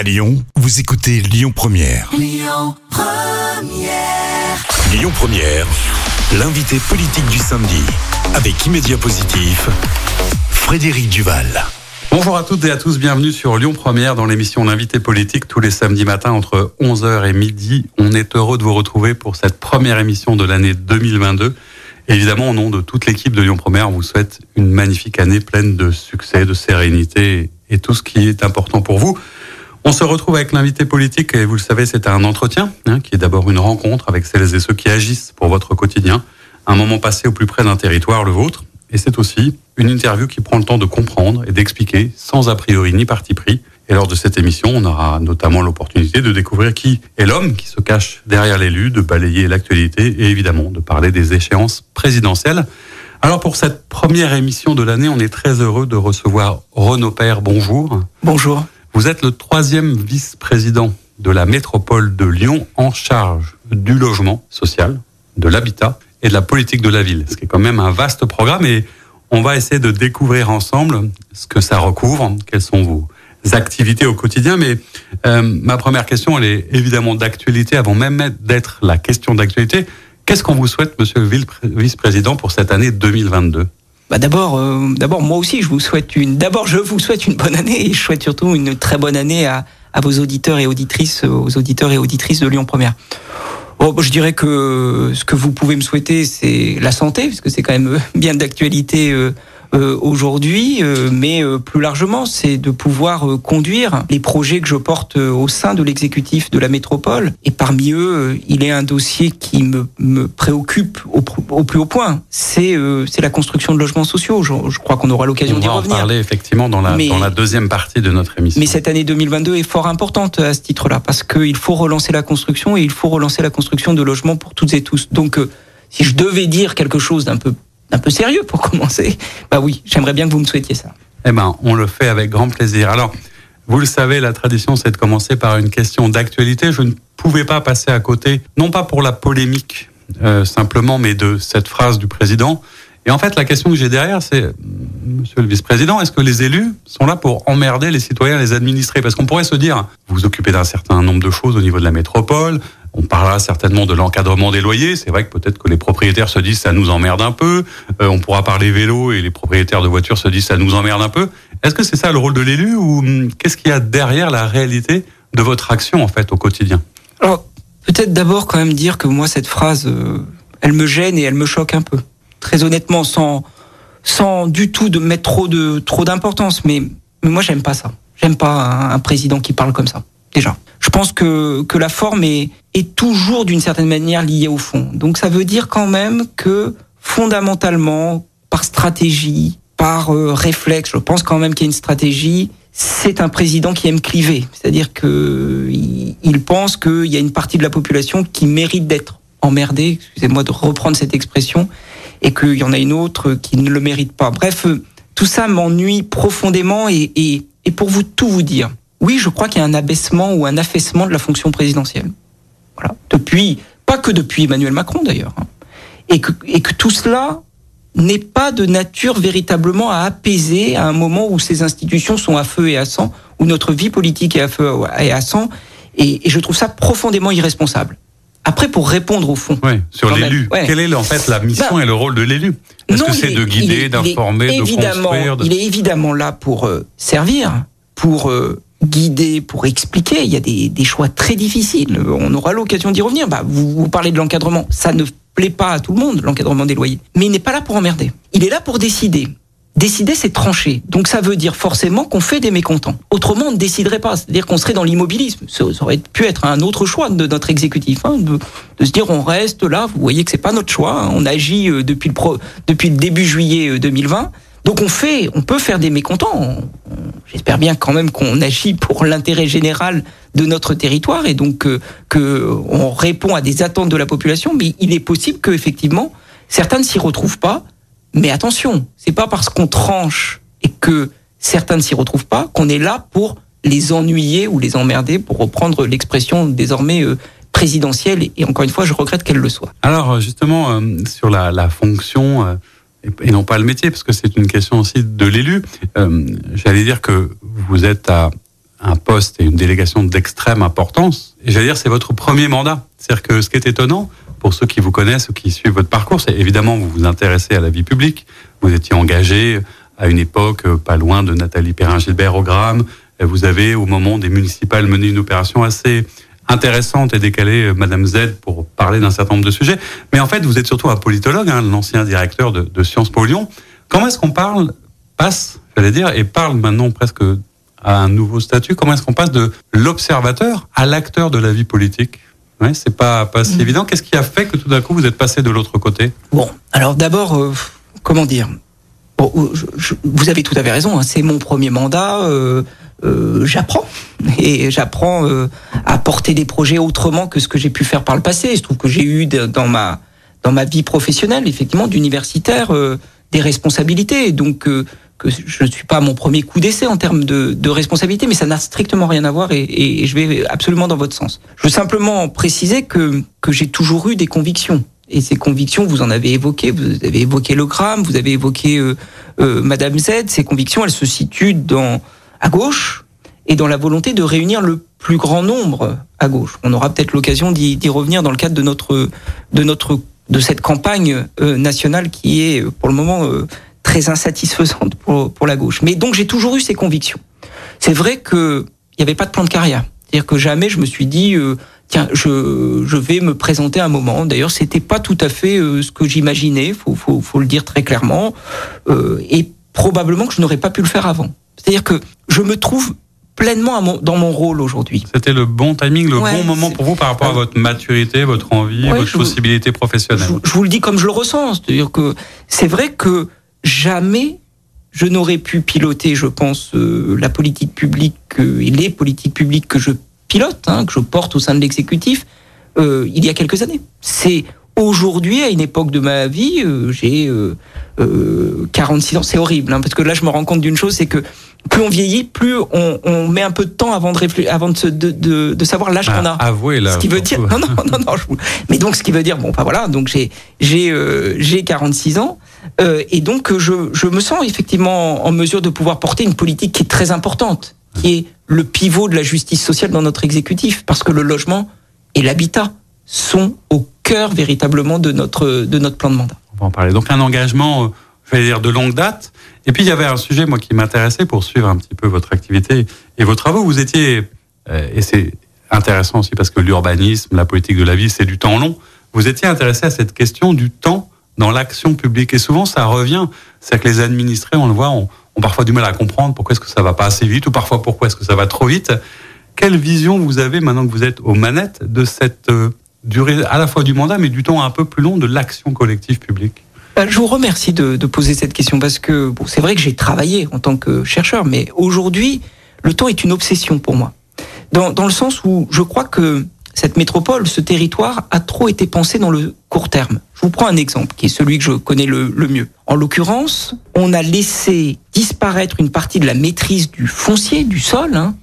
À Lyon, vous écoutez Lyon Première. Lyon Première. l'invité politique du samedi avec Immédiat Positif, Frédéric Duval. Bonjour à toutes et à tous, bienvenue sur Lyon Première dans l'émission L'invité politique tous les samedis matins entre 11h et midi. On est heureux de vous retrouver pour cette première émission de l'année 2022. évidemment, au nom de toute l'équipe de Lyon Première, on vous souhaite une magnifique année pleine de succès, de sérénité et tout ce qui est important pour vous. On se retrouve avec l'invité politique et vous le savez, c'est un entretien hein, qui est d'abord une rencontre avec celles et ceux qui agissent pour votre quotidien, un moment passé au plus près d'un territoire, le vôtre, et c'est aussi une interview qui prend le temps de comprendre et d'expliquer sans a priori ni parti pris. Et lors de cette émission, on aura notamment l'opportunité de découvrir qui est l'homme qui se cache derrière l'élu, de balayer l'actualité et évidemment de parler des échéances présidentielles. Alors pour cette première émission de l'année, on est très heureux de recevoir Renaud Père. Bonjour. Bonjour. Vous êtes le troisième vice-président de la métropole de Lyon en charge du logement social, de l'habitat et de la politique de la ville, ce qui est quand même un vaste programme et on va essayer de découvrir ensemble ce que ça recouvre, quelles sont vos activités au quotidien. Mais euh, ma première question, elle est évidemment d'actualité, avant même d'être la question d'actualité. Qu'est-ce qu'on vous souhaite, monsieur le vice-président, pour cette année 2022 bah d'abord, euh, d'abord moi aussi je vous souhaite une. D'abord je vous souhaite une bonne année et je souhaite surtout une très bonne année à, à vos auditeurs et auditrices, aux auditeurs et auditrices de Lyon Première. Bon, je dirais que ce que vous pouvez me souhaiter, c'est la santé, puisque c'est quand même bien d'actualité euh, euh, aujourd'hui, euh, mais euh, plus largement, c'est de pouvoir conduire les projets que je porte au sein de l'exécutif de la métropole. Et parmi eux, il est un dossier qui me, me préoccupe au, au, plus haut point. C'est c'est la construction de logements sociaux. Je, je crois qu'on aura l'occasion d'y revenir. On va en parler effectivement dans la, dans la deuxième partie de notre émission. Mais cette année 2022 est fort importante à ce titre-là, parce qu'il faut relancer la construction et il faut relancer la construction de logements pour toutes et tous. Donc, si je devais dire quelque chose d'un peu un peu sérieux pour commencer. Bah oui, j'aimerais bien que vous me souhaitiez ça. Eh ben, on le fait avec grand plaisir. Alors, vous le savez, la tradition, c'est de commencer par une question d'actualité. Je ne pouvais pas passer à côté, non pas pour la polémique euh, simplement, mais de cette phrase du président. Et en fait, la question que j'ai derrière, c'est, Monsieur le Vice-président, est-ce que les élus sont là pour emmerder les citoyens, les administrés Parce qu'on pourrait se dire, vous vous occupez d'un certain nombre de choses au niveau de la métropole, on parlera certainement de l'encadrement des loyers. C'est vrai que peut-être que les propriétaires se disent ça nous emmerde un peu. Euh, on pourra parler vélo et les propriétaires de voitures se disent ça nous emmerde un peu. Est-ce que c'est ça le rôle de l'élu ou hum, qu'est-ce qu'il y a derrière la réalité de votre action en fait au quotidien? Alors peut-être d'abord quand même dire que moi cette phrase, euh, elle me gêne et elle me choque un peu. Très honnêtement, sans sans du tout de mettre trop de trop d'importance, mais, mais moi j'aime pas ça. J'aime pas un président qui parle comme ça déjà. Je pense que, que la forme est, est toujours d'une certaine manière liée au fond. Donc ça veut dire quand même que fondamentalement, par stratégie, par euh, réflexe, je pense quand même qu'il y a une stratégie, c'est un président qui aime cliver. C'est-à-dire que il, pense qu'il y a une partie de la population qui mérite d'être emmerdée, excusez-moi de reprendre cette expression, et qu'il y en a une autre qui ne le mérite pas. Bref, euh, tout ça m'ennuie profondément et, et, et pour vous tout vous dire, oui, je crois qu'il y a un abaissement ou un affaissement de la fonction présidentielle. Voilà. Depuis, pas que depuis Emmanuel Macron d'ailleurs. Hein. Et, que, et que tout cela n'est pas de nature véritablement à apaiser à un moment où ces institutions sont à feu et à sang, où notre vie politique est à feu et à sang. Et, et je trouve ça profondément irresponsable. Après, pour répondre au fond. Oui, sur l'élu. Quelle est en fait la mission ben, et le rôle de l'élu? Est-ce que c'est de guider, d'informer, de construire Il est évidemment là pour euh, servir, pour euh, guider, pour expliquer. Il y a des, des choix très difficiles. On aura l'occasion d'y revenir. Bah, vous, vous parlez de l'encadrement. Ça ne plaît pas à tout le monde, l'encadrement des loyers. Mais il n'est pas là pour emmerder. Il est là pour décider. Décider, c'est trancher. Donc ça veut dire forcément qu'on fait des mécontents. Autrement, on ne déciderait pas. C'est-à-dire qu'on serait dans l'immobilisme. Ça aurait pu être un autre choix de notre exécutif, hein, de, de, se dire on reste là. Vous voyez que c'est pas notre choix. Hein. On agit euh, depuis le, pro, depuis le début juillet 2020. Donc on fait, on peut faire des mécontents. J'espère bien quand même qu'on agit pour l'intérêt général de notre territoire et donc que on répond à des attentes de la population. Mais il est possible que effectivement certains ne s'y retrouvent pas. Mais attention, c'est pas parce qu'on tranche et que certains ne s'y retrouvent pas qu'on est là pour les ennuyer ou les emmerder, pour reprendre l'expression désormais euh, présidentielle. Et encore une fois, je regrette qu'elle le soit. Alors justement, euh, sur la, la fonction euh, et non pas le métier, parce que c'est une question aussi de l'élu. Euh, J'allais dire que vous êtes à un poste et une délégation d'extrême importance. Et j'allais dire, c'est votre premier mandat. C'est-à-dire que ce qui est étonnant, pour ceux qui vous connaissent ou qui suivent votre parcours, c'est évidemment vous vous intéressez à la vie publique. Vous étiez engagé à une époque euh, pas loin de Nathalie Perrin-Gilbert au Gramme. Vous avez, au moment des municipales, mené une opération assez intéressante et décalée, euh, Madame Z, pour parler d'un certain nombre de sujets. Mais en fait, vous êtes surtout un politologue, hein, l'ancien directeur de, de Sciences Po Lyon. Comment est-ce qu'on parle, passe, j'allais dire, et parle maintenant presque à un nouveau statut Comment est-ce qu'on passe de l'observateur à l'acteur de la vie politique? Ouais, c'est pas pas si mm. évident. Qu'est-ce qui a fait que tout d'un coup vous êtes passé de l'autre côté? Bon, alors d'abord, euh, comment dire? Bon, euh, je, Vous avez tout à fait raison. Hein, c'est mon premier mandat. Euh, euh, j'apprends et j'apprends euh, à porter des projets autrement que ce que j'ai pu faire par le passé. Je trouve que j'ai eu dans ma dans ma vie professionnelle, effectivement, d'universitaire, des responsabilités. Donc que je ne suis pas à mon premier coup d'essai en termes de, de, responsabilité, mais ça n'a strictement rien à voir et, je vais absolument dans votre sens. Je veux simplement préciser que, que j'ai toujours eu des convictions. Et ces convictions, vous en avez évoqué, vous avez évoqué le gramme, vous avez évoqué euh, euh, Madame Z. Ces convictions, elles se situent dans à gauche et dans la volonté de réunir le plus grand nombre à gauche. On aura peut-être l'occasion d'y revenir dans le cadre de notre de notre de cette campagne euh, nationale qui est pour le moment euh, très insatisfaisante pour, pour la gauche. Mais donc j'ai toujours eu ces convictions. C'est vrai que il n'y avait pas de plan de carrière. C'est-à-dire que jamais je me suis dit euh, tiens je, je vais me présenter un moment. D'ailleurs c'était pas tout à fait euh, ce que j'imaginais. Faut, faut, faut le dire très clairement. Euh, et probablement que je n'aurais pas pu le faire avant. C'est-à-dire que je me trouve pleinement dans mon rôle aujourd'hui. C'était le bon timing, le bon moment pour vous par rapport à votre maturité, votre envie, votre possibilité professionnelle. Je, je, vous le dis comme je le ressens, c'est-à-dire que c'est vrai que jamais je n'aurais pu piloter, je pense, euh, la politique publique euh, et les politiques publiques que je pilote, hein, que je porte au sein de l'exécutif, euh, il y a quelques années. C'est aujourd'hui, à une époque de ma vie, j'ai 46 ans. C'est horrible, hein, parce que là, je me rends compte d'une chose, c'est que plus on vieillit, plus on, on, met un peu de temps avant de réfléchir, avant de, se, de, de, de, savoir l'âge qu'on a. Ah, avouez là. Ce qui veut dire non non non non. Je... Mais donc ce qui veut dire bon, enfin voilà, donc j'ai j'ai euh, j'ai 46 ans euh, et donc je je me sens effectivement en mesure de pouvoir porter une politique qui est très importante, qui est le pivot de la justice sociale dans notre exécutif, parce que le logement et l'habitat sont au cœur véritablement de notre de notre plan de mandat. On va en parler. Donc un engagement, euh, je vais dire de longue date et puis il y avait un sujet moi qui m'intéressait pour suivre un petit peu votre activité et vos travaux. Vous étiez euh, et c'est intéressant aussi parce que l'urbanisme, la politique de la ville, c'est du temps long. Vous étiez intéressé à cette question du temps dans l'action publique et souvent ça revient, c'est que les administrés, on le voit, ont, ont parfois du mal à comprendre pourquoi est-ce que ça va pas assez vite ou parfois pourquoi est-ce que ça va trop vite. Quelle vision vous avez maintenant que vous êtes aux manettes de cette euh, durée à la fois du mandat mais du temps un peu plus long de l'action collective publique bah, je vous remercie de, de, poser cette question parce que bon, c'est vrai que j'ai travaillé en tant que chercheur, mais aujourd'hui, le temps est une obsession pour moi. Dans, dans le sens où je crois que cette métropole, ce territoire a trop été pensé dans le court terme. Je vous prends un exemple qui est celui que je connais le, le mieux. En l'occurrence, on a laissé disparaître une partie de la maîtrise du foncier, du sol, hein,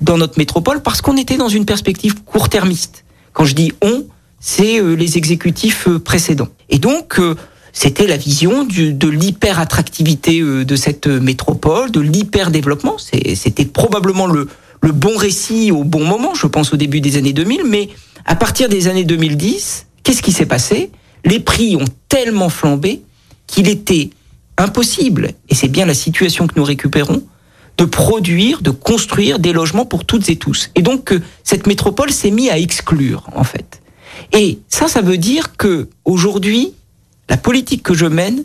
dans notre métropole parce qu'on était dans une perspective court-termiste. Quand je dis on, c'est euh, les exécutifs euh, précédents. Et donc, euh, c'était la vision de l'hyper-attractivité de cette métropole, de l'hyper-développement. C'était probablement le, le bon récit au bon moment, je pense au début des années 2000, mais à partir des années 2010, qu'est-ce qui s'est passé? Les prix ont tellement flambé qu'il était impossible, et c'est bien la situation que nous récupérons, de produire, de construire des logements pour toutes et tous. Et donc euh, cette métropole s'est mise à exclure en fait. Et ça, ça veut dire que aujourd'hui, la politique que je mène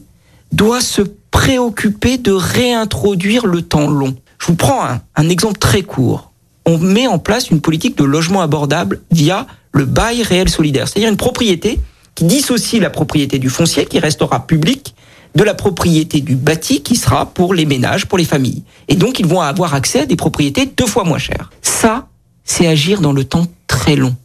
doit se préoccuper de réintroduire le temps long. Je vous prends un, un, exemple très court. On met en place une politique de logement abordable via le bail réel solidaire, c'est-à-dire une propriété qui dissocie la propriété du foncier, qui restera public, de la propriété du bâti, qui sera pour les ménages, pour les familles. Et donc, ils vont avoir accès à des propriétés deux fois moins chères. Ça, c'est agir dans le temps très long.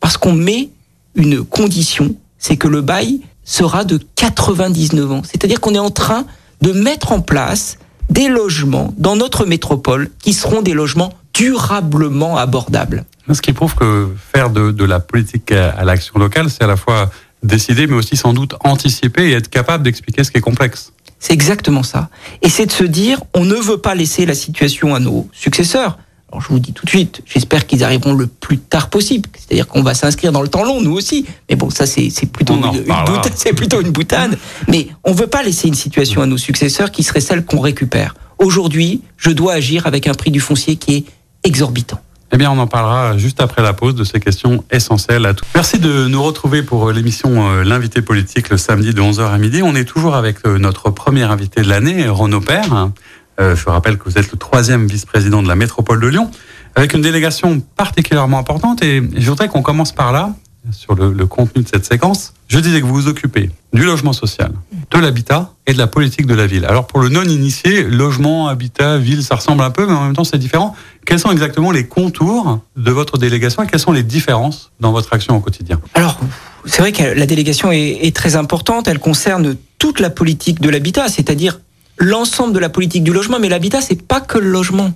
Parce qu'on met une condition, c'est que le bail sera de 99 ans. C'est-à-dire qu'on est en train de mettre en place des logements dans notre métropole qui seront des logements durablement abordables. Ce qui prouve que faire de, de la politique à l'action locale, c'est à la fois décider, mais aussi sans doute anticiper et être capable d'expliquer ce qui est complexe. C'est exactement ça. Et c'est de se dire, on ne veut pas laisser la situation à nos successeurs, Alors je vous dis tout de suite, j'espère qu'ils arriveront le plus tard possible. C'est-à-dire qu'on va s'inscrire dans le temps long, nous aussi. Mais bon, ça c'est plutôt une, boutade, c'est plutôt une boutade. Mais on veut pas laisser une situation à nos successeurs qui serait celle qu'on récupère. Aujourd'hui, je dois agir avec un prix du foncier qui est exorbitant. Eh bien, on en parlera juste après la pause de ces questions essentielles à tous. Merci de nous retrouver pour euh, l'émission euh, L'invité politique le samedi de 11h à midi. On est toujours avec euh, notre premier invité de l'année, Renaud Père. Je rappelle que vous êtes le troisième vice-président de la métropole de Lyon, avec une délégation particulièrement importante. Et je voudrais qu'on commence par là, sur le, contenu de cette séquence. Je disais que vous vous occupez du logement social, de l'habitat et de la politique de la ville. Alors pour le non-initié, logement, habitat, ville, ça ressemble un peu, mais en même temps c'est différent. Quels sont exactement les contours de votre délégation et quelles sont les différences dans votre action au quotidien Alors, c'est vrai que la délégation est, est très importante. Elle concerne toute la politique de l'habitat, c'est-à-dire l'ensemble de la politique du logement. Mais l'habitat, c'est pas que le logement.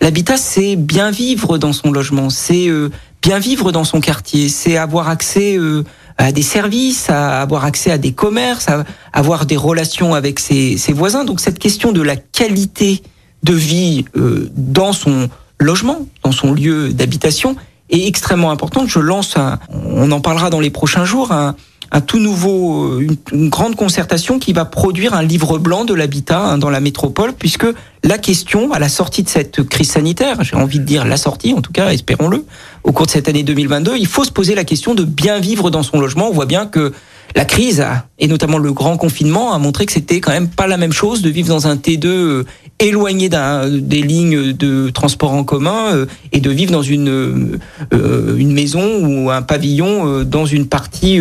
L'habitat, c'est bien vivre dans son logement, c'est euh, bien vivre dans son quartier, c'est avoir accès euh, à des services, à avoir accès à des commerces, à avoir des relations avec ses, ses voisins. Donc cette question de la qualité de vie euh, dans son logement, dans son lieu d'habitation, est extrêmement importante. Je lance, un, on en parlera dans les prochains jours, un, un tout nouveau, euh, une, grande concertation qui va produire un livre blanc de l'habitat hein, dans la métropole, puisque la question, à la sortie de cette crise sanitaire, j'ai envie de dire la sortie, en tout cas, espérons-le, au cours de cette année 2022, il faut se poser la question de bien vivre dans son logement. On voit bien que la crise, et notamment le grand confinement, a montré que c'était quand même pas la même chose de vivre dans un T2 euh, éloigné des lignes de transport en commun euh, et de vivre dans une, une maison ou un pavillon dans une partie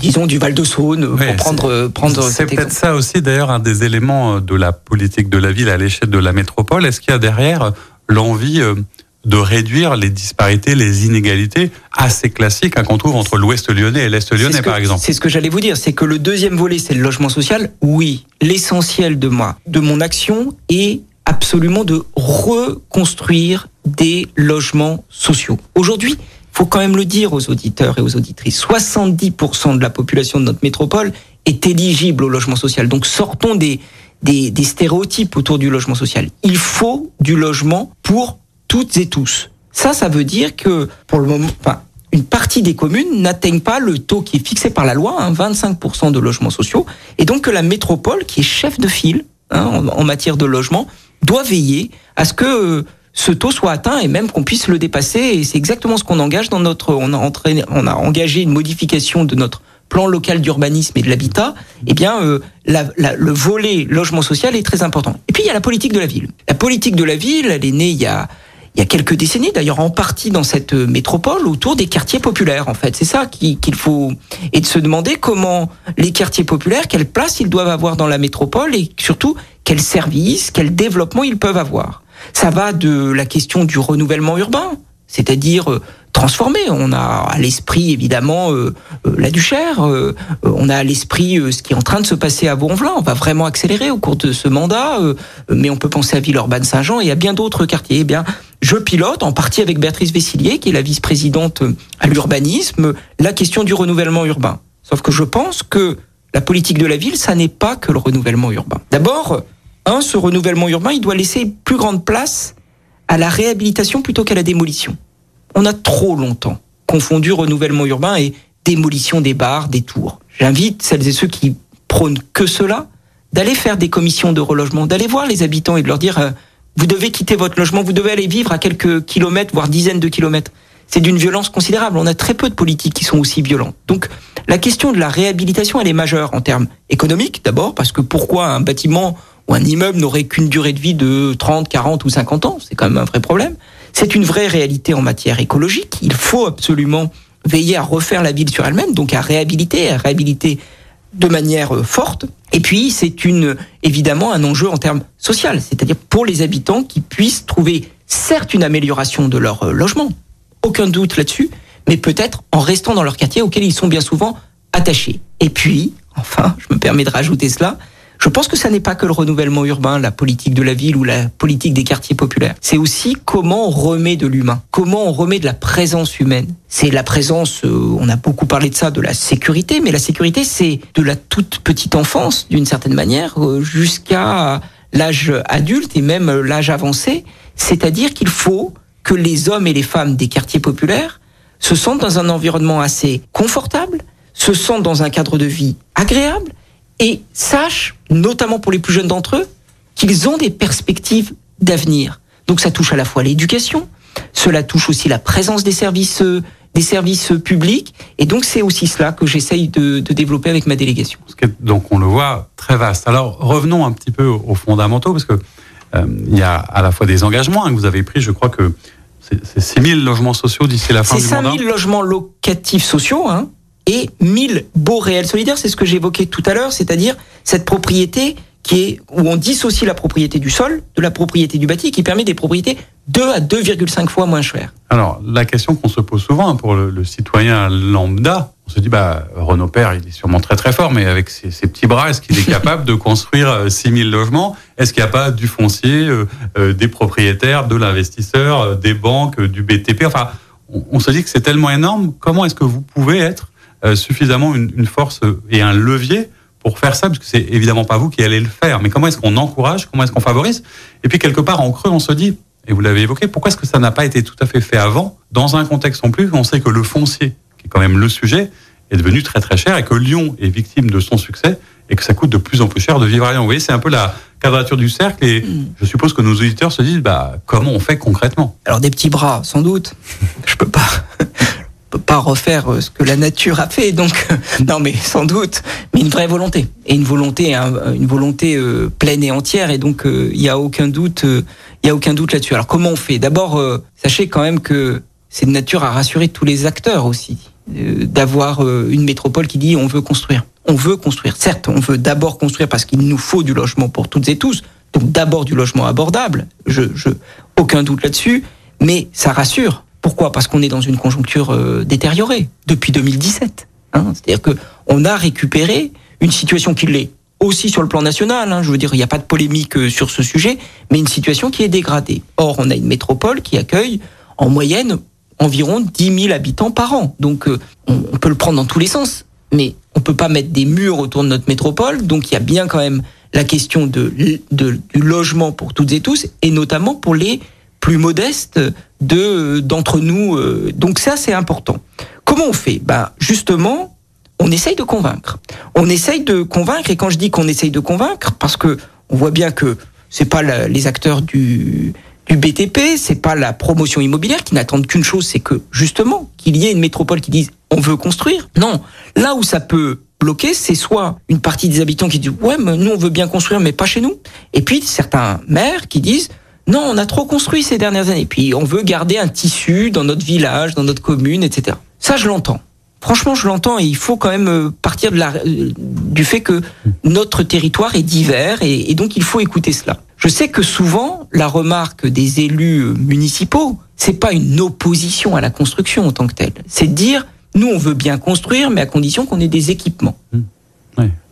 disons du Val de Saône pour prendre prendre c'est peut-être ça aussi d'ailleurs un des éléments de la politique de la ville à l'échelle de la métropole. Est-ce qu'il y a derrière l'envie de réduire les disparités, les inégalités assez classiques hein, qu'on trouve entre l'Ouest lyonnais et l'Est lyonnais, par exemple. C'est ce que j'allais vous dire, c'est que le deuxième volet, c'est le logement social. Oui, l'essentiel de moi, de mon action est absolument de reconstruire des logements sociaux. Aujourd'hui, faut quand même le dire aux auditeurs et aux auditrices, 70% de la population de notre métropole est éligible au logement social. Donc sortons des, des, des stéréotypes autour du logement social. Il faut du logement pour toutes et tous. Ça, ça veut dire que pour le moment, enfin, une partie des communes n'atteignent pas le taux qui est fixé par la loi, hein, 25% de logements sociaux, et donc que la métropole, qui est chef de file hein, en, matière de logement, doit veiller à ce que ce taux soit atteint et même qu'on puisse le dépasser. Et c'est exactement ce qu'on engage dans notre. On a, entraîné, on a engagé une modification de notre plan local d'urbanisme et de l'habitat. Eh bien, euh, la, la, le volet logement social est très important. Et puis il y a la politique de la ville. La politique de la ville, elle est née il y a il y a quelques décennies, d'ailleurs en partie dans cette métropole, autour des quartiers populaires. En fait, c'est ça qu'il faut et de se demander comment les quartiers populaires, quelle place ils doivent avoir dans la métropole et surtout quels services, quel développement ils peuvent avoir. Ça va de la question du renouvellement urbain, c'est-à-dire transformer. On a à l'esprit évidemment euh, euh, la Duchère, euh, on a à l'esprit euh, ce qui est en train de se passer à Vaux-en-Velin. On va vraiment accélérer au cours de ce mandat, euh, mais on peut penser à Villeurbanne-Saint-Jean et à bien d'autres quartiers. Eh bien, je pilote en partie avec Béatrice Vessillier, qui est la vice-présidente à l'urbanisme, la question du renouvellement urbain. Sauf que je pense que la politique de la ville, ça n'est pas que le renouvellement urbain. D'abord, un, ce renouvellement urbain, il doit laisser plus grande place à la réhabilitation plutôt qu'à la démolition. On a trop longtemps confondu renouvellement urbain et démolition des bars, des tours. J'invite celles et ceux qui prônent que cela d'aller faire des commissions de relogement, d'aller voir les habitants et de leur dire euh, vous devez quitter votre logement, vous devez aller vivre à quelques kilomètres, voire dizaines de kilomètres. C'est d'une violence considérable. On a très peu de politiques qui sont aussi violentes. Donc, la question de la réhabilitation, elle est majeure en termes économiques, d'abord, parce que pourquoi un bâtiment ou un immeuble n'aurait qu'une durée de vie de 30, 40 ou 50 ans? C'est quand même un vrai problème. C'est une vraie réalité en matière écologique. Il faut absolument veiller à refaire la ville sur elle-même, donc à réhabiliter, à réhabiliter de manière forte. Et puis, c'est une évidemment un enjeu en termes social, c'est-à-dire pour les habitants qui puissent trouver certes une amélioration de leur logement, aucun doute là-dessus, mais peut-être en restant dans leur quartier auquel ils sont bien souvent attachés. Et puis, enfin, je me permets de rajouter cela, je pense que ça n'est pas que le renouvellement urbain, la politique de la ville ou la politique des quartiers populaires. C'est aussi comment on remet de l'humain, comment on remet de la présence humaine. C'est la présence, euh, on a beaucoup parlé de ça, de la sécurité, mais la sécurité, c'est de la toute petite enfance, d'une certaine manière, euh, jusqu'à l'âge adulte et même l'âge avancé. C'est-à-dire qu'il faut que les hommes et les femmes des quartiers populaires se sentent dans un environnement assez confortable, se sentent dans un cadre de vie agréable et sachent, notamment pour les plus jeunes d'entre eux, qu'ils ont des perspectives d'avenir. Donc ça touche à la fois l'éducation, cela touche aussi la présence des services euh, des services publics. Et donc, c'est aussi cela que j'essaye de, développer avec ma délégation. Donc, on le voit très vaste. Alors, revenons un petit peu aux fondamentaux, parce que euh, il y a à la fois des engagements hein, que vous avez pris. Je crois que c'est 6 000 logements sociaux d'ici la fin du mandat. C'est 5 000 logements locatifs sociaux hein, et 1000 beaux réels solidaires. C'est ce que j'évoquais tout à l'heure, c'est-à-dire cette propriété qui est où on dissocie la propriété du sol de la propriété du bâti, qui permet des propriétés 2 à 2,5 fois moins chères. Alors, la question qu'on se pose souvent pour le, citoyen lambda, on se dit, bah, Renaud Père, il est sûrement très très fort, mais avec ses, petits bras, est-ce qu'il est capable de construire 6000 euh, logements? Est-ce qu'il n'y a pas du foncier, euh, euh, des propriétaires, de l'investisseur, des banques, du BTP Enfin, on, se dit que c'est tellement énorme. Comment est-ce que vous pouvez être suffisamment une, une force et un levier pour faire ça, parce que c'est évidemment pas vous qui allez le faire, mais comment est-ce qu'on encourage, comment est-ce qu'on favorise Et puis quelque part en creux, on se dit, et vous l'avez évoqué, pourquoi est-ce que ça n'a pas été tout à fait fait avant, dans un contexte en plus où on sait que le foncier, qui est quand même le sujet, est devenu très très cher et que Lyon est victime de son succès et que ça coûte de plus en plus cher de vivre à Lyon. Vous voyez, c'est un peu la quadrature du cercle et mm. je suppose que nos auditeurs se disent, bah, comment on fait concrètement? Alors des petits bras, sans doute. je peux pas peut pas refaire euh, ce que la nature a fait. Donc, non, mais sans doute, mais une vraie volonté et une volonté, une volonté euh, pleine et entière. Et donc, euh, il n'y a aucun doute, il y a aucun doute là-dessus. Alors, comment on fait? D'abord, sachez quand même que c'est de nature à rassurer tous les acteurs aussi, d'avoir une métropole qui dit on veut construire. On veut construire. Certes, on veut d'abord construire parce qu'il nous faut du logement pour toutes et tous. Donc, d'abord du logement abordable. Je, je, aucun doute là-dessus. Mais ça rassure pourquoi? Parce qu'on est dans une conjoncture euh, détériorée depuis 2017. Hein. C'est-à-dire que on a récupéré une situation qui l'est aussi sur le plan national. Hein. Je veux dire, il n'y a pas de polémique euh, sur ce sujet, mais une situation qui est dégradée. Or, on a une métropole qui accueille en moyenne environ 10 000 habitants par an. Donc, euh, on, peut le prendre dans tous les sens, mais on peut pas mettre des murs autour de notre métropole. Donc, il y a bien quand même la question du logement pour toutes et tous, et notamment pour les plus modestes de d'entre nous. Euh, donc ça, c'est important. Comment on fait? Ben justement, on essaye de convaincre. On essaye de convaincre, et quand je dis qu'on essaye de convaincre, parce que on voit bien que c'est pas les acteurs du du BTP, c'est pas la promotion immobilière qui n'attendent qu'une chose, c'est que justement qu'il y ait une métropole qui dise on veut construire. Non, là où ça peut bloquer, c'est soit une partie des habitants qui disent ouais, mais nous on veut bien construire, mais pas chez nous. Et puis certains maires qui disent non, on a trop construit ces dernières années. Puis on veut garder un tissu dans notre village, dans notre commune, etc. Ça, je l'entends. Franchement, je l'entends et il faut quand même euh, partir de la, euh, du fait que notre territoire est divers et, donc il faut écouter cela. Je sais que souvent, la remarque des élus euh, municipaux, c'est pas une opposition à la construction en tant que telle. C'est de dire, nous, on veut bien construire, mais à condition qu'on ait des équipements.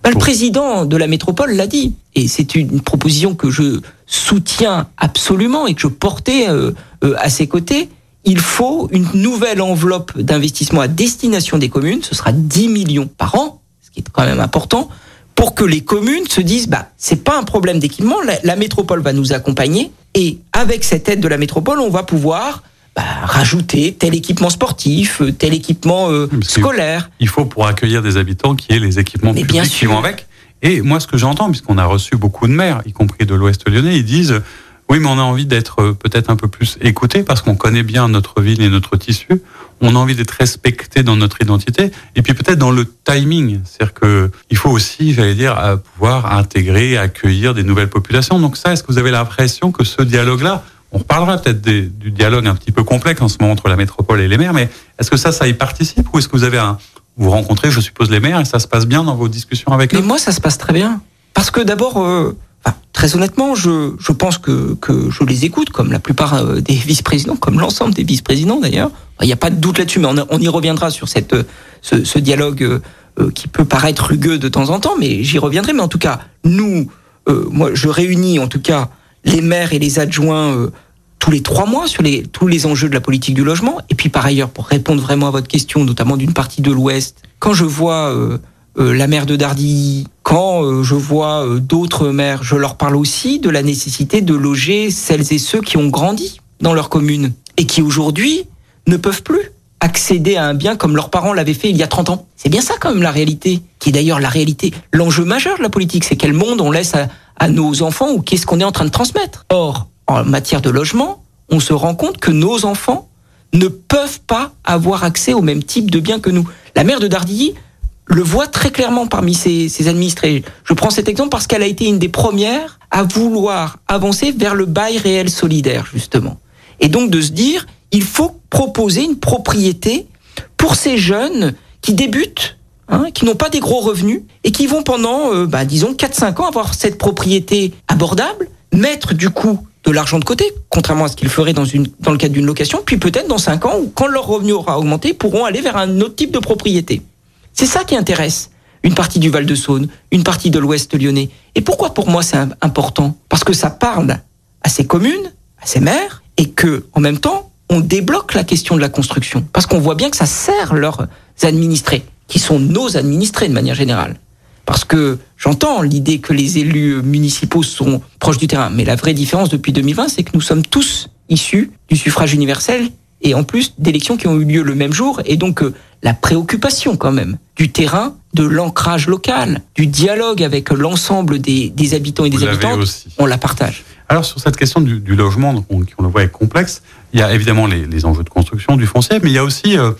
Bah, le président de la métropole l'a dit, et c'est une proposition que je soutiens absolument et que je portais euh, euh, à ses côtés. Il faut une nouvelle enveloppe d'investissement à destination des communes, ce sera 10 millions par an, ce qui est quand même important, pour que les communes se disent bah c'est pas un problème d'équipement, la métropole va nous accompagner et avec cette aide de la métropole, on va pouvoir bah, rajouter tel équipement sportif, euh, tel équipement euh, scolaire. Il faut pour accueillir des habitants qui aient les équipements publics qui vont avec. Et moi, ce que j'entends, puisqu'on a reçu beaucoup de maires, y compris de l'Ouest lyonnais, ils disent oui, mais on a envie d'être euh, peut-être un peu plus écouté parce qu'on connaît bien notre ville et notre tissu. On a envie d'être respecté dans notre identité et puis peut-être dans le timing. C'est-à-dire que il faut aussi, j'allais dire, pouvoir intégrer, accueillir des nouvelles populations. Donc ça, est-ce que vous avez l'impression que ce dialogue-là, on reparlera peut-être du dialogue un petit peu complexe en ce moment entre la métropole et les maires, mais est-ce que ça, ça y participe ou est-ce que vous avez un, vous rencontrez, je suppose, les maires et ça se passe bien dans vos discussions avec eux? Mais moi, ça se passe très bien. Parce que d'abord, euh, très honnêtement, je, je pense que, que je les écoute, comme la plupart euh, des vice-présidents, comme l'ensemble des vice-présidents d'ailleurs. Il n'y a pas de doute là-dessus, mais on, y reviendra sur cette, ce, ce dialogue euh, qui peut paraître rugueux de temps en temps, mais j'y reviendrai. Mais en tout cas, nous, moi, je réunis en tout cas les maires et les adjoints tous les trois mois sur les, tous les enjeux de la politique du logement. Et puis par ailleurs, pour répondre vraiment à votre question, notamment d'une partie de l'Ouest, quand je vois euh, la maire de Dardy, quand je vois d'autres maires, je leur parle aussi de la nécessité de loger celles et ceux qui ont grandi dans leur commune et qui aujourd'hui ne peuvent plus accéder à un bien comme leurs parents l'avaient fait il y a 30 ans. C'est bien ça quand même la réalité, qui est d'ailleurs la réalité. L'enjeu majeur de la politique, c'est quel monde on laisse à, à nos enfants ou qu'est-ce qu'on est en train de transmettre. Or, en matière de logement, on se rend compte que nos enfants ne peuvent pas avoir accès au même type de biens que nous. La mère de Dardilly le voit très clairement parmi ses, ses administrés. Je prends cet exemple parce qu'elle a été une des premières à vouloir avancer vers le bail réel solidaire, justement. Et donc de se dire, il faut proposer une propriété pour ces jeunes qui débutent, hein, qui n'ont pas des gros revenus et qui vont pendant, euh, bah, disons, 4-5 ans avoir cette propriété abordable, mettre du coup de l'argent de côté, contrairement à ce qu'ils feraient dans, une, dans le cadre d'une location, puis peut-être dans 5 ans, quand leur revenu aura augmenté, pourront aller vers un autre type de propriété. C'est ça qui intéresse une partie du Val-de-Saône, une partie de l'Ouest lyonnais. Et pourquoi pour moi c'est important? Parce que ça parle à ces communes, à ces maires, et que en même temps on débloque la question de la construction parce qu'on voit bien que ça sert leurs administrés qui sont nos administrés de manière générale. Parce que j'entends l'idée que les élus municipaux sont proches du terrain, mais la vraie différence depuis 2020, c'est que nous sommes tous issus du suffrage universel et en plus d'élections qui ont eu lieu le même jour, et donc euh, la préoccupation quand même du terrain, de l'ancrage local, du dialogue avec l'ensemble des, des, habitants et des habitants, on la partage. Alors sur cette question du, du logement, donc on, on, le voit est complexe, il y a évidemment les, les, enjeux de construction du foncier, mais il y a aussi euh,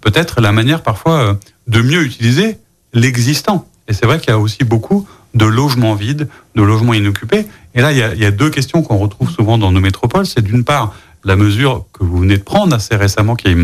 peut-être la manière parfois euh, de mieux utiliser l'existant. Et c'est vrai qu'il y a aussi beaucoup de logements vides, de logements inoccupés. Et là, il y a, il y a deux questions qu'on retrouve souvent dans nos métropoles. C'est d'une part la mesure que vous venez de prendre assez récemment, qui est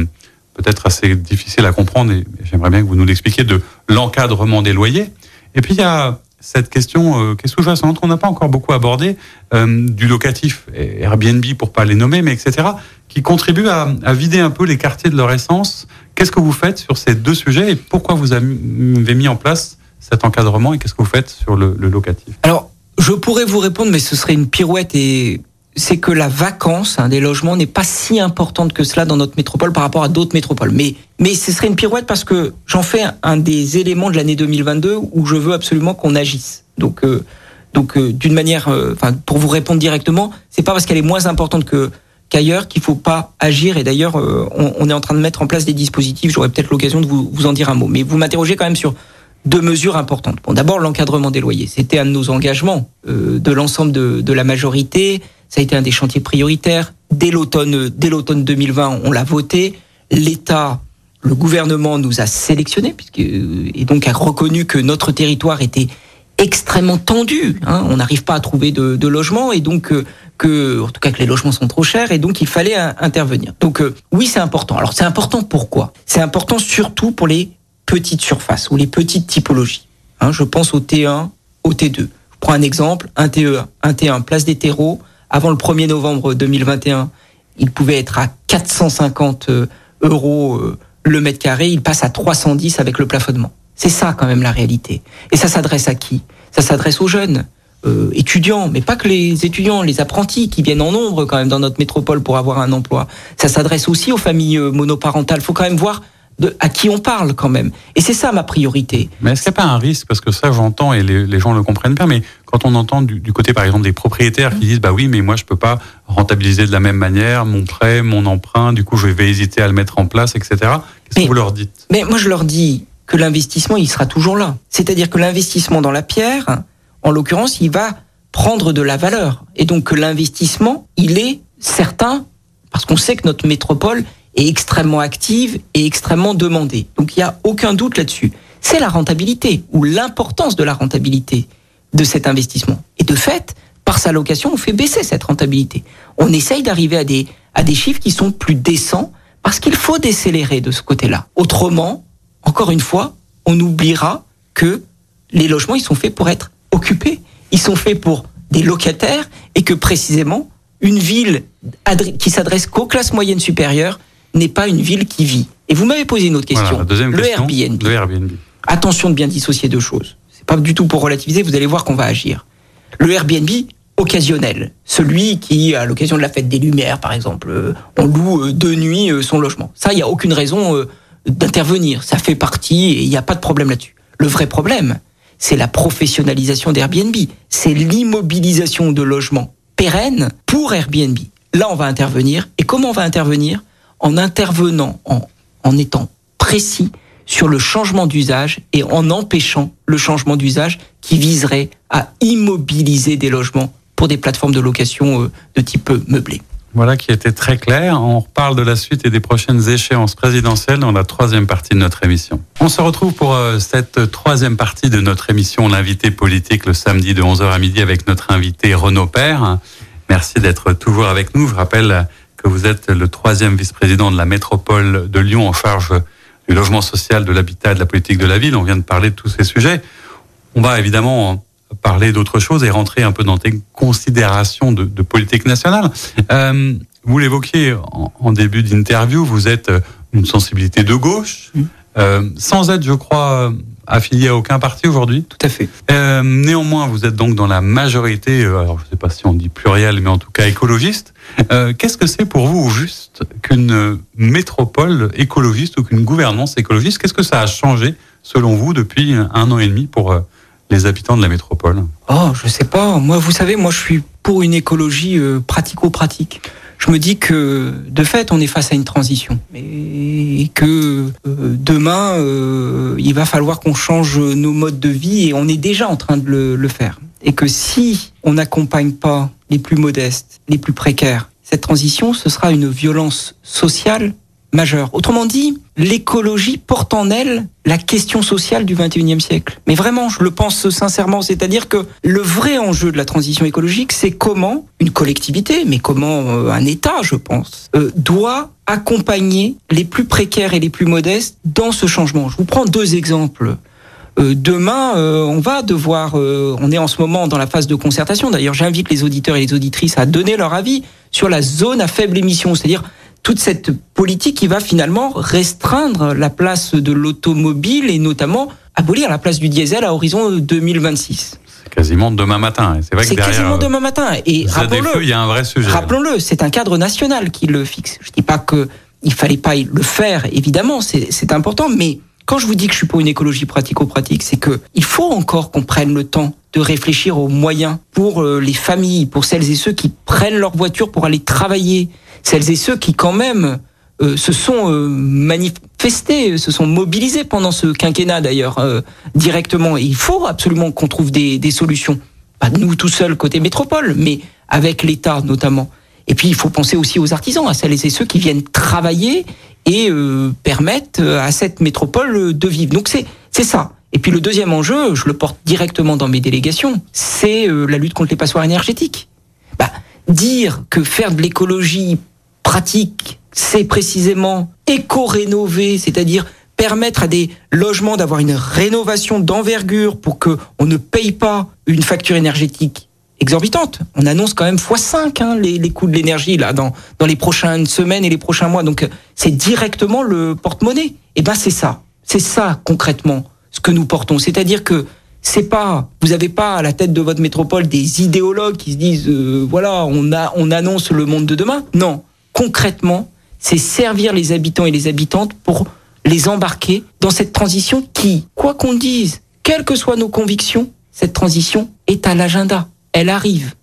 peut-être assez difficile à comprendre, et j'aimerais bien que vous nous l'expliquiez, de l'encadrement des loyers. Et puis il y a cette question euh, qui est sous-jacente, qu'on n'a pas encore beaucoup abordée, euh, du locatif, Airbnb pour pas les nommer, mais etc., qui contribue à, à, vider un peu les quartiers de leur essence. Qu'est-ce que vous faites sur ces deux sujets et pourquoi vous avez mis en place cet encadrement et qu'est-ce que vous faites sur le, le locatif? Alors, je pourrais vous répondre, mais ce serait une pirouette et c'est que la vacance hein, des logements n'est pas si importante que cela dans notre métropole par rapport à d'autres métropoles. Mais, mais ce serait une pirouette parce que j'en fais un des éléments de l'année 2022 où je veux absolument qu'on agisse. Donc, euh, donc euh, d'une manière, euh, enfin, pour vous répondre directement, c'est pas parce qu'elle est moins importante que qu'ailleurs qu'il faut pas agir. Et d'ailleurs, euh, on, on, est en train de mettre en place des dispositifs. J'aurai peut-être l'occasion de vous, vous en dire un mot. Mais vous m'interrogez quand même sur deux mesures importantes. Bon, d'abord l'encadrement des loyers. C'était un de nos engagements euh, de l'ensemble de, de la majorité. Ça a été un des chantiers prioritaires. Dès l'automne, dès l'automne 2020, on l'a voté. L'État, le gouvernement nous a sélectionnés puisque, et donc a reconnu que notre territoire était extrêmement tendu. Hein. On n'arrive pas à trouver de, de logement et donc euh, que, en tout cas, que les logements sont trop chers et donc il fallait euh, intervenir. Donc euh, oui, c'est important. Alors c'est important pourquoi? C'est important surtout pour les petites surfaces ou les petites typologies. Hein, je pense au T1, au T2. Je prends un exemple, un T1, un T1, place des terreaux avant le 1er novembre 2021, il pouvait être à 450 euros le mètre carré, il passe à 310 avec le plafonnement. C'est ça quand même la réalité. Et ça s'adresse à qui? Ça s'adresse aux jeunes, euh, étudiants, mais pas que les étudiants, les apprentis qui viennent en nombre quand même dans notre métropole pour avoir un emploi. Ça s'adresse aussi aux familles monoparentales. Il faut quand même voir de, à qui on parle quand même. Et c'est ça ma priorité. Mais est-ce qu'il n'y a pas un risque? Parce que ça, j'entends et les, les, gens le comprennent bien, mais quand on entend du, du, côté, par exemple, des propriétaires qui disent, bah oui, mais moi, je peux pas rentabiliser de la même manière mon prêt, mon emprunt, du coup, je vais hésiter à le mettre en place, etc. Qu'est-ce que vous leur dites? Mais moi, je leur dis que l'investissement, il sera toujours là. C'est-à-dire que l'investissement dans la pierre, en l'occurrence, il va prendre de la valeur. Et donc que l'investissement, il est certain, parce qu'on sait que notre métropole est extrêmement active et extrêmement demandée. Donc il n'y a aucun doute là-dessus. C'est la rentabilité ou l'importance de la rentabilité de cet investissement. Et de fait, par sa location, on fait baisser cette rentabilité. On essaye d'arriver à des, à des chiffres qui sont plus décents parce qu'il faut décélérer de ce côté-là. Autrement, encore une fois, on oubliera que les logements, ils sont faits pour être occupés. Ils sont faits pour des locataires et que précisément, une ville qui s'adresse qu'aux classes moyennes supérieures n'est pas une ville qui vit. Et vous m'avez posé une autre question. Voilà, le, question Airbnb. le Airbnb. Attention de bien dissocier deux choses. C'est pas du tout pour relativiser, vous allez voir qu'on va agir. Le Airbnb occasionnel, celui qui, à l'occasion de la fête des Lumières, par exemple, euh, on loue euh, deux nuits euh, son logement. Ça, il n'y a aucune raison d'intervenir. Ça fait partie et il n'y a pas de problème là-dessus. Le vrai problème, c'est la professionnalisation d'Airbnb, c'est l'immobilisation de logements pérennes pour Airbnb. Là, on va intervenir. Et comment on va intervenir? En intervenant, en, étant précis sur le changement d'usage et en empêchant le changement d'usage qui viserait à immobiliser des logements pour des plateformes de location euh, de type meublé. Voilà qui était très clair. On reparle de la suite et des prochaines échéances présidentielles dans la troisième partie de notre émission. On se retrouve pour euh, cette troisième partie de notre émission, l'invité politique, le samedi de 11h à midi avec notre invité Renaud Père. Merci d'être toujours avec nous. Je rappelle que vous êtes le troisième vice-président de la métropole de Lyon en charge du logement social, de l'habitat, de la politique de la ville. On vient de parler de tous ces sujets. On va évidemment parler d'autre chose et rentrer un peu dans tes considérations de, de politique nationale. Euh, vous l'évoquiez en, début d'interview, vous êtes une sensibilité de gauche, mmh. euh, sans être, je crois, affilié à aucun parti aujourd'hui? Tout à fait. Euh, néanmoins, vous êtes donc dans la majorité, euh, alors je ne sais pas si on dit pluriel, mais en tout cas écologiste. Euh, Qu'est-ce que c'est pour vous juste qu'une métropole écologiste ou qu'une gouvernance écologiste? Qu'est-ce que ça a changé, selon vous, depuis un an et demi pour les habitants de la métropole? Oh, je sais pas. Moi, vous savez, moi, je suis pour une écologie euh, pratico-pratique. Je me dis que, de fait, on est face à une transition et que euh, demain, euh, il va falloir qu'on change nos modes de vie et on est déjà en train de le, le faire. Et que si on n'accompagne pas les plus modestes, les plus précaires, cette transition, ce sera une violence sociale majeure. Autrement dit, l'écologie porte en elle la question sociale du 21e siècle. Mais vraiment, je le pense sincèrement, c'est-à-dire que le vrai enjeu de la transition écologique, c'est comment une collectivité, mais comment euh, un État, je pense, euh, doit accompagner les plus précaires et les plus modestes dans ce changement. Je vous prends deux exemples. Euh, demain, euh, on va devoir, euh, on est en ce moment dans la phase de concertation. D'ailleurs, j'invite les auditeurs et les auditrices à donner leur avis sur la zone à faible émission, c'est-à-dire toute cette politique qui va finalement restreindre la place de l'automobile et notamment abolir la place du diesel à horizon 2026. C'est quasiment demain matin. C'est vrai que derrière, quasiment demain matin. Et rappelons-le, il y a un vrai sujet. Rappelons-le, c'est un cadre national qui le fixe. Je dis pas que il fallait pas le faire, évidemment, c'est important, mais quand je vous dis que je suis pour une écologie pratico-pratique, c'est que il faut encore qu'on prenne le temps de réfléchir aux moyens pour les familles, pour celles et ceux qui prennent leur voiture pour aller travailler, celles et ceux qui quand même euh, se sont euh, manifestés, se sont mobilisés pendant ce quinquennat d'ailleurs euh, directement. Et il faut absolument qu'on trouve des, des solutions, pas nous tout seuls côté métropole, mais avec l'État notamment. Et puis il faut penser aussi aux artisans, à celles et ceux qui viennent travailler et euh, permettent à cette métropole de vivre. Donc c'est c'est ça. Et puis le deuxième enjeu, je le porte directement dans mes délégations, c'est euh, la lutte contre les passoires énergétiques. Bah, dire que faire de l'écologie pratique, c'est précisément éco-rénover, c'est-à-dire permettre à des logements d'avoir une rénovation d'envergure pour que on ne paye pas une facture énergétique exorbitante. On annonce quand même x5 hein, les, les coûts de l'énergie là dans dans les prochaines semaines et les prochains mois. Donc c'est directement le porte-monnaie. Et ben c'est ça, c'est ça concrètement ce que nous portons. C'est-à-dire que c'est pas, vous avez pas à la tête de votre métropole des idéologues qui se disent euh, voilà on a on annonce le monde de demain. Non, concrètement, c'est servir les habitants et les habitantes pour les embarquer dans cette transition qui, quoi qu'on dise, quelles que soient nos convictions, cette transition est à l'agenda. Elle arrive.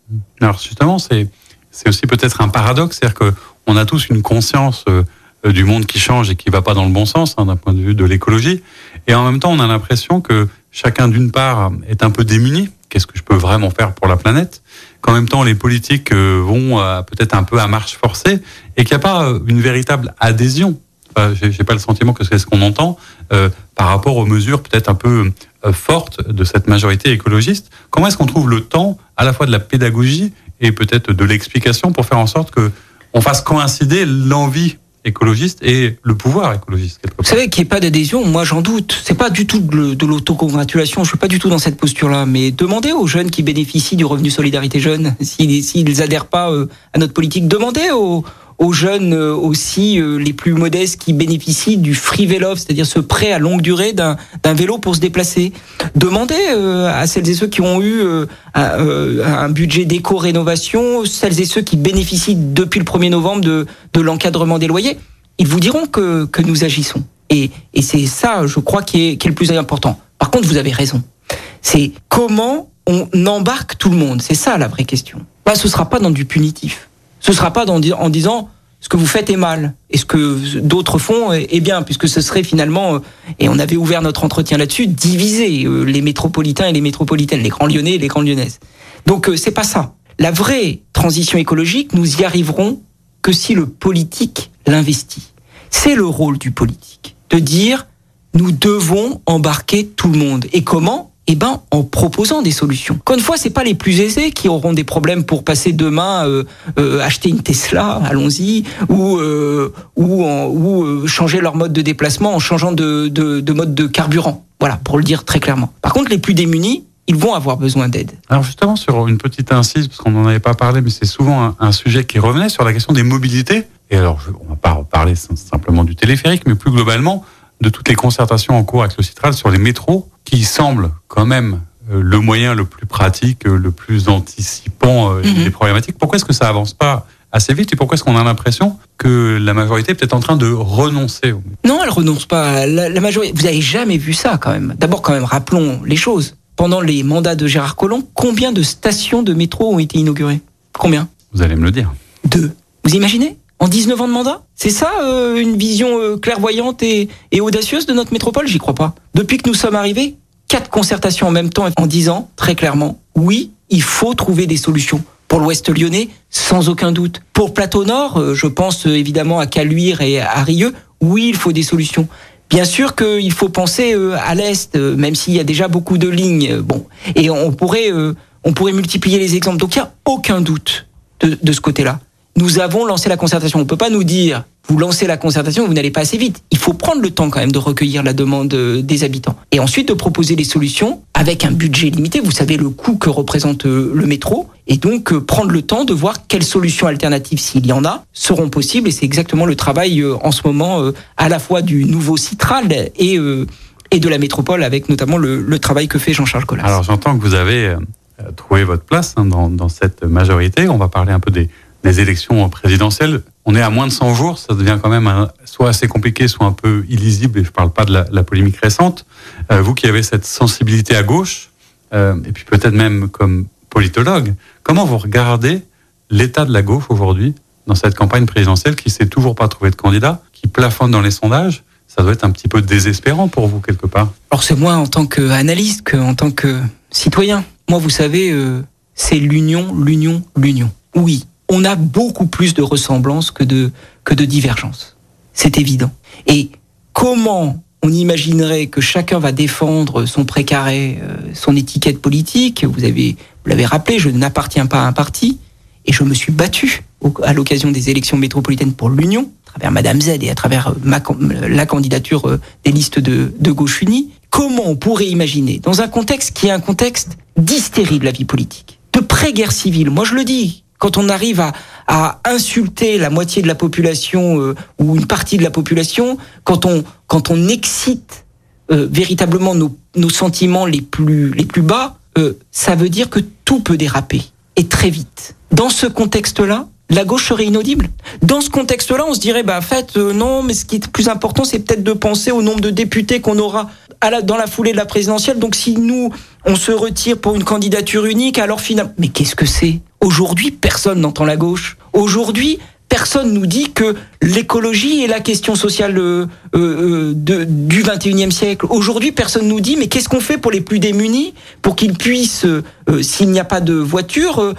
Alors justement, c'est c'est aussi peut-être un paradoxe, c'est-à-dire que on a tous une conscience euh, du monde qui change et qui va pas dans le bon sens hein, d'un point de vue de l'écologie, et en même temps, on a l'impression que chacun d'une part est un peu démuni. Qu'est-ce que je peux vraiment faire pour la planète? Qu'en même temps, les politiques euh, vont euh, peut-être un peu à marche forcée et qu'il n'y a pas une véritable adhésion. Enfin, J'ai pas le sentiment que c'est ce qu'on entend euh, par rapport aux mesures peut-être un peu euh, fortes de cette majorité écologiste. Comment est-ce qu'on trouve le temps à la fois de la pédagogie et peut-être de l'explication pour faire en sorte que on fasse coïncider l'envie écologiste et le pouvoir écologiste. Quelque Vous savez qu'il n'y ait pas d'adhésion, moi j'en doute. C'est pas du tout de l'autocongratulation, je suis pas du tout dans cette posture-là. Mais demandez aux jeunes qui bénéficient du revenu solidarité jeune, s'ils s'ils adhèrent pas euh, à notre politique, demandez aux, aux jeunes euh, aussi euh, les plus modestes qui bénéficient du free vélo, c'est-à-dire ce prêt à longue durée d'un vélo pour se déplacer. Demandez à celles et ceux qui ont eu un budget d'éco-rénovation, celles et ceux qui bénéficient depuis le 1er novembre de, de l'encadrement des loyers, ils vous diront que, que nous agissons. Et, et c'est ça, je crois, qui est, qui est le plus important. Par contre, vous avez raison. C'est comment on embarque tout le monde. C'est ça la vraie question. Bah, ce sera pas dans du punitif. Ce sera pas en disant ce que vous faites est mal et ce que d'autres font est bien, puisque ce serait finalement, euh, et on avait ouvert notre entretien là-dessus, diviser euh, les métropolitains et les métropolitaines, les grands lyonnais et les grandes lyonnaises. Donc euh, c'est pas ça. La vraie transition écologique, nous y arriverons que si le politique l'investit. C'est le rôle du politique de dire nous devons embarquer tout le monde. Et comment? Eh ben, en proposant des solutions. Encore une fois, c'est pas les plus aisés qui auront des problèmes pour passer demain euh, euh, acheter une Tesla, allons-y, ou euh, ou, ou changer leur mode de déplacement en changeant de, de, de mode de carburant. Voilà, pour le dire très clairement. Par contre, les plus démunis, ils vont avoir besoin d'aide. Alors justement, sur une petite incise, parce qu'on n'en avait pas parlé, mais c'est souvent un, un, sujet qui revenait sur la question des mobilités. Et alors, je, on va pas parler simplement du téléphérique, mais plus globalement de toutes les concertations en cours avec le Citral sur les métros, qui semblent quand même euh, le moyen le plus pratique, euh, le plus anticipant euh, mhm. des problématiques. Pourquoi est-ce que ça avance pas assez vite et pourquoi est-ce qu'on a l'impression que la majorité est peut-être en train de renoncer Non, elle renonce pas. La, la majorité, vous n'avez jamais vu ça quand même. D'abord, quand même, rappelons les choses. Pendant les mandats de Gérard Collomb, combien de stations de métro ont été inaugurées? Combien? Vous allez me le dire. Deux. Vous imaginez? En 19 ans de mandat C'est ça euh, une vision euh, clairvoyante et, audacieuse de notre métropole? J'y crois pas. Depuis que nous sommes arrivés, quatre concertations en même temps en disant très clairement, oui, il faut trouver des solutions. Pour l'Ouest lyonnais, sans aucun doute. Pour Plateau Nord, euh, je pense évidemment à Caluire et à Rieux, oui, il faut des solutions. Bien sûr qu'il faut penser à l'Est, même s'il y a déjà beaucoup de lignes. Bon, et on pourrait, on pourrait multiplier les exemples. Donc il n'y a aucun doute de, de ce côté-là nous avons lancé la concertation. On peut pas nous dire, vous lancez la concertation, vous n'allez pas assez vite. Il faut prendre le temps quand même de recueillir la demande euh, des habitants. Et ensuite de proposer les solutions avec un budget limité. Vous savez le coût que représente euh, le métro. Et donc euh, prendre le temps de voir quelles solutions alternatives, s'il y en a, seront possibles. Et c'est exactement le travail en ce moment à la fois du nouveau Citral et, et de la métropole avec notamment le, travail que fait Jean-Charles Collas. Alors j'entends que vous avez trouvé votre place hein, dans, dans cette majorité. On va parler un peu des les élections présidentielles. On est à moins de 100 jours, ça devient quand même soit assez compliqué, soit un peu illisible, et je ne parle pas de la, polémique récente. Euh, vous qui avez cette sensibilité à gauche, euh, et puis peut-être même comme politologue, comment vous regardez l'état de la gauche aujourd'hui dans cette campagne présidentielle qui s'est toujours pas trouvé de candidat, qui plafonne dans les sondages? Ça doit être un petit peu désespérant pour vous quelque part. Alors c'est moi en tant qu'analyste qu'en tant que citoyen. Moi, vous savez, euh, c'est l'union, l'union, l'union. Oui, on a beaucoup plus de ressemblances que de, que de divergences. C'est évident. Et comment on imaginerait que chacun va défendre son précaré, euh, son étiquette politique? Vous avez, vous l'avez rappelé, je n'appartiens pas à un parti et je me suis battu à l'occasion des élections métropolitaines pour l'Union, à travers Madame Z et à travers euh, la candidature euh, des listes de, de gauche unie. Comment on pourrait imaginer, dans un contexte qui est un contexte d'hystérie de la vie politique, de pré-guerre civile, moi je le dis, quand on arrive à, à insulter la moitié de la population euh, ou une partie de la population, quand on, quand on excite euh, véritablement nos, nos, sentiments les plus, les plus bas, euh, ça veut dire que tout peut déraper et très vite. Dans ce contexte-là, la gauche serait inaudible. Dans ce contexte-là, on se dirait, bah, en fait, non, mais ce qui est plus important, c'est peut-être de penser au nombre de députés qu'on aura à la, dans la foulée de la présidentielle. Donc, si nous, on se retire pour une candidature unique, alors finalement, mais qu'est-ce que c'est? Aujourd'hui, personne n'entend la gauche. Aujourd'hui, personne nous dit que l'écologie est la question sociale euh, euh, du 21e siècle. Aujourd'hui, personne nous dit mais qu'est-ce qu'on fait pour les plus démunis pour qu'ils puissent, euh, s'il n'y a pas de voiture,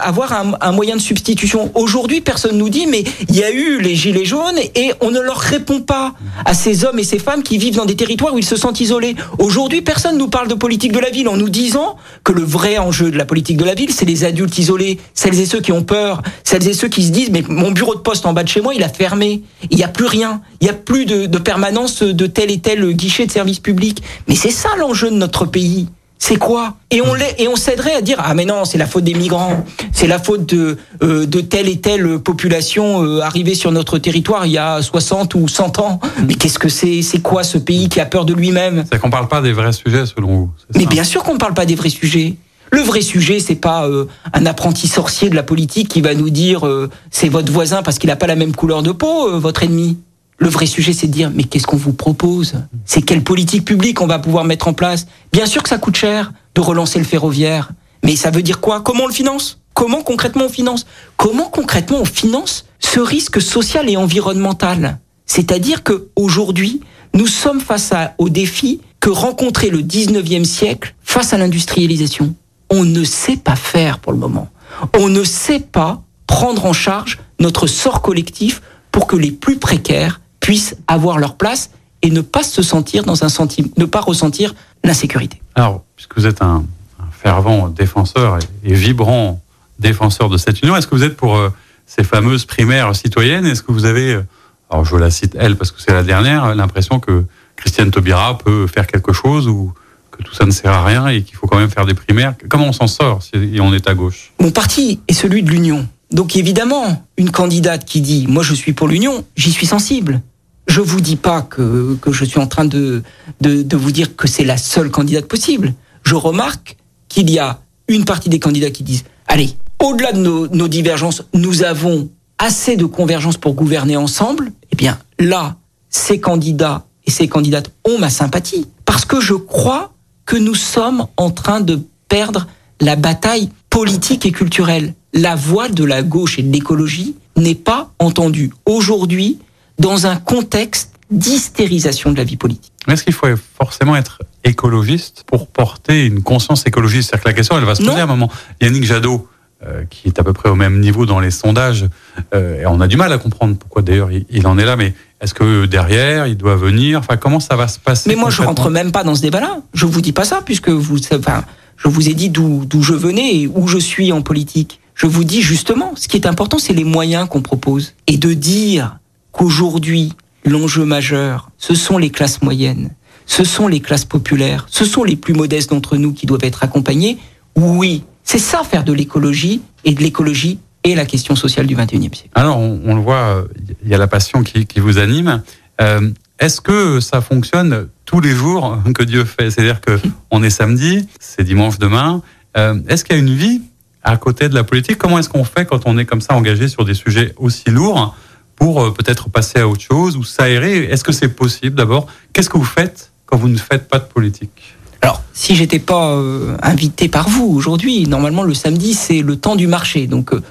avoir un, un, moyen de substitution. Aujourd'hui, personne nous dit mais il y a eu les gilets jaunes et on ne leur répond pas à ces hommes et ces femmes qui vivent dans des territoires où ils se sentent isolés. Aujourd'hui, personne nous parle de politique de la ville en nous disant que le vrai enjeu de la politique de la ville, c'est les adultes isolés, celles et ceux qui ont peur, celles et ceux qui se disent mais mon bureau de poste en bas de chez moi, il a fermé. Il n'y a plus rien. Il n'y a plus de, de, permanence de tel et tel guichet de service public. Mais c'est ça l'enjeu de notre pays. C'est quoi? Et on et on s'aiderait à dire ah mais non c'est la faute des migrants, c'est la faute de euh, de telle et telle population euh, arrivée sur notre territoire il y a 60 ou 100 ans. Mais qu'est-ce que c'est C'est quoi ce pays qui a peur de lui-même? C'est qu'on parle pas des vrais sujets selon vous. Mais bien sûr qu'on ne parle pas des vrais sujets. Le vrai sujet, c'est pas euh, un apprenti sorcier de la politique qui va nous dire euh, c'est votre voisin parce qu'il n'a pas la même couleur de peau, euh, votre ennemi. Le vrai sujet, c'est de dire, mais qu'est-ce qu'on vous propose? C'est quelle politique publique on va pouvoir mettre en place? Bien sûr que ça coûte cher de relancer le ferroviaire, mais ça veut dire quoi? Comment on le finance? Comment concrètement on finance? Comment concrètement on finance ce risque social et environnemental? C'est-à-dire que aujourd'hui, nous sommes face à, au défi que rencontrait le 19e siècle face à l'industrialisation. On ne sait pas faire pour le moment. On ne sait pas prendre en charge notre sort collectif pour que les plus précaires puissent avoir leur place et ne pas se sentir dans un sentiment, ne pas ressentir l'insécurité. Alors, puisque vous êtes un, fervent défenseur et, vibrant défenseur de cette union, est-ce que vous êtes pour euh, ces fameuses primaires citoyennes? Est-ce que vous avez, euh, alors je la cite elle parce que c'est la dernière, l'impression que Christiane Taubira peut faire quelque chose ou que tout ça ne sert à rien et qu'il faut quand même faire des primaires Comment on s'en sort si on est à gauche? Mon parti est celui de l'union. Donc évidemment, une candidate qui dit moi je suis pour l'union, j'y suis sensible. Je vous dis pas que, que je suis en train de, de, de vous dire que c'est la seule candidate possible. Je remarque qu'il y a une partie des candidats qui disent allez, au-delà de nos, nos divergences, nous avons assez de convergence pour gouverner ensemble. Eh bien là, ces candidats et ces candidates ont ma sympathie parce que je crois que nous sommes en train de perdre la bataille politique et culturelle la voix de la gauche et de l'écologie n'est pas entendue aujourd'hui dans un contexte d'hystérisation de la vie politique. Est-ce qu'il faut forcément être écologiste pour porter une conscience écologiste? C'est-à-dire que la question, elle va se poser à un moment. Yannick Jadot, euh, qui est à peu près au même niveau dans les sondages, euh, et on a du mal à comprendre pourquoi d'ailleurs il, en est là, mais est-ce que derrière, il doit venir? Enfin, comment ça va se passer Mais moi, je rentre même pas dans ce débat-là. Je vous dis pas ça, puisque vous, enfin, je vous ai dit d'où je venais et où je suis en politique. Je vous dis justement, ce qui est important, c'est les moyens qu'on propose. Et de dire qu'aujourd'hui, l'enjeu majeur, ce sont les classes moyennes, ce sont les classes populaires, ce sont les plus modestes d'entre nous qui doivent être accompagnés. Oui, c'est ça faire de l'écologie et de l'écologie et la question sociale du 21e siècle. Alors, on, le voit, il y a la passion qui, vous anime. Euh, est-ce que ça fonctionne tous les jours que Dieu fait? C'est-à-dire que on est samedi, c'est dimanche demain. Euh, est-ce qu'il y a une vie à côté de la politique? Comment est-ce qu'on fait quand on est comme ça engagé sur des sujets aussi lourds pour euh, peut-être passer à autre chose ou s'aérer? Est-ce que c'est possible d'abord? Qu'est-ce que vous faites quand vous ne faites pas de politique? Alors, si j'étais pas euh, invité par vous aujourd'hui, normalement le samedi c'est le temps du marché, donc euh,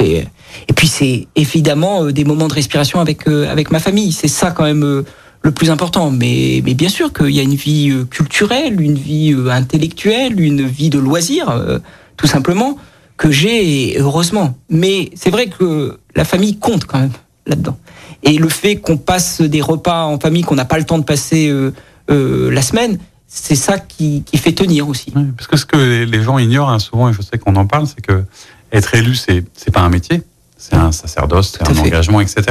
et puis c'est évidemment des moments de respiration avec avec ma famille. C'est ça quand même le plus important. Mais mais bien sûr qu'il y a une vie culturelle, une vie intellectuelle, une vie de loisirs, tout simplement que j'ai, heureusement. Mais c'est vrai que la famille compte quand même là-dedans. Et le fait qu'on passe des repas en famille qu'on n'a pas le temps de passer euh, euh, la semaine, c'est ça qui, qui, fait tenir aussi. parce que ce que les gens ignorent hein, souvent, et je sais qu'on en parle, c'est que être élu, c'est c'est pas un métier, c'est un sacerdoce, c'est un engagement, etc.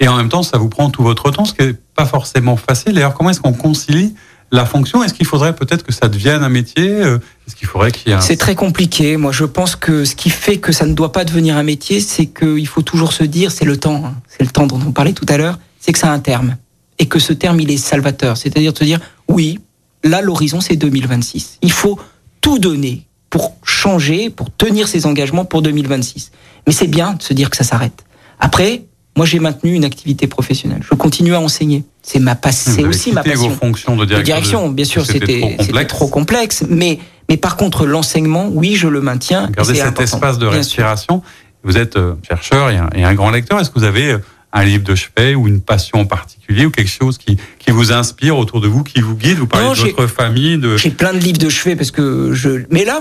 Et en même temps, ça vous prend tout votre temps, ce qui n'est pas forcément facile. D'ailleurs, comment est-ce qu'on concilie la fonction? Est-ce qu'il faudrait peut-être que ça devienne un métier? Euh, Est-ce qu'il faudrait qu'il y ait C'est très compliqué. Moi, je pense que ce qui fait que ça ne doit pas devenir un métier, c'est qu'il faut toujours se dire, c'est le temps, hein. c'est le temps dont on parlait tout à l'heure, c'est que ça a un terme. Et que ce terme, il est salvateur. C'est-à-dire de se dire, oui, là, l'horizon, c'est 2026. Il faut tout donner pour changer, pour tenir ses engagements pour 2026. Mais c'est bien de se dire que ça s'arrête. Après, moi, j'ai maintenu une activité professionnelle. Je continue à enseigner. C'est ma passion. C'est aussi ma passion. vos fonctions de direction. De direction, bien sûr, c'était trop, complexe. Mais, mais par contre, l'enseignement, oui, je le maintiens. Gardez cet espace de respiration. Vous êtes euh, chercheur et un grand lecteur. Est-ce que vous avez euh, un livre de chevet ou une passion en particulier ou quelque chose qui, qui vous inspire autour de vous, qui vous guide? Vous parlez de votre famille de... J'ai plein de livres de chevet parce que je. Mais là,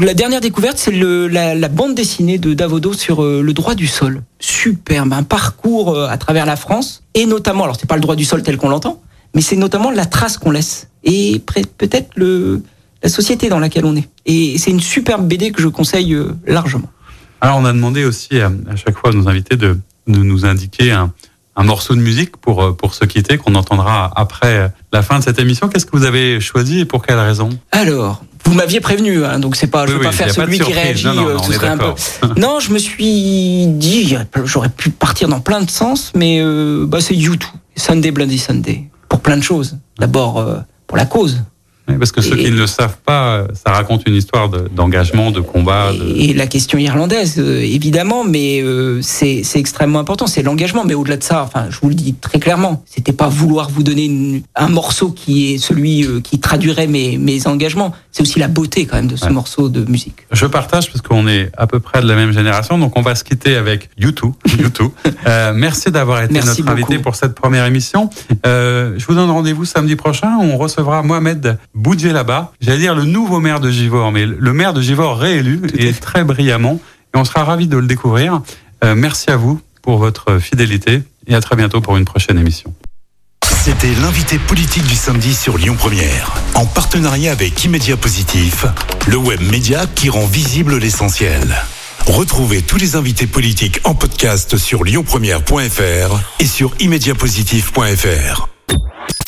la dernière découverte, c'est la, la, bande dessinée de Davodo sur euh, le droit du sol. Superbe, un parcours euh, à travers la France et notamment, alors c'est pas le droit du sol tel qu'on l'entend, mais c'est notamment la trace qu'on laisse et peut-être le la société dans laquelle on est. Et c'est une superbe BD que je conseille euh, largement. Alors on a demandé aussi à, à chaque fois à nos invités de de nous indiquer un, un morceau de musique pour, euh, pour se quitter, qu'on entendra après la fin de cette émission. Qu'est-ce que vous avez choisi et pour quelle raison? Alors, vous m'aviez prévenu, hein, donc c'est pas, je veux pas faire celui qui réagit. Non, non, euh, un peu... non, je me suis dit, j'aurais pu partir dans plein de sens, mais euh, bah, c'est YouTube, Sunday Bloody Sunday, pour plein de choses. D'abord, pour la cause, parce que ceux qui ne le savent pas, ça raconte une histoire d'engagement, de, combat. Et la question irlandaise, euh, évidemment, mais euh, c'est extrêmement important, c'est l'engagement. Mais au-delà de ça, enfin, je vous le dis très clairement, c'était pas vouloir vous donner un morceau qui est celui euh, qui traduirait mes, mes engagements. C'est aussi la beauté quand même de ce morceau de musique. Je partage parce qu'on est à peu près de la même génération, donc on va se quitter avec YouTube. YouTube. merci d'avoir été notre invité pour cette première émission. je vous donne rendez-vous samedi prochain. On recevra Mohamed Boudjé là-bas. J'allais dire le nouveau maire de Givor, mais le maire de Givor réélu et très brillamment. Et on sera ravis de le découvrir. Euh, merci à vous pour votre fidélité et à très bientôt pour une prochaine émission. C'était l'invité politique du samedi sur Lyon Première, en partenariat avec Immédia Positif, le web média qui rend visible l'essentiel. Retrouvez tous les invités politiques en podcast sur lyonpremière.fr et sur immédiapositif.fr.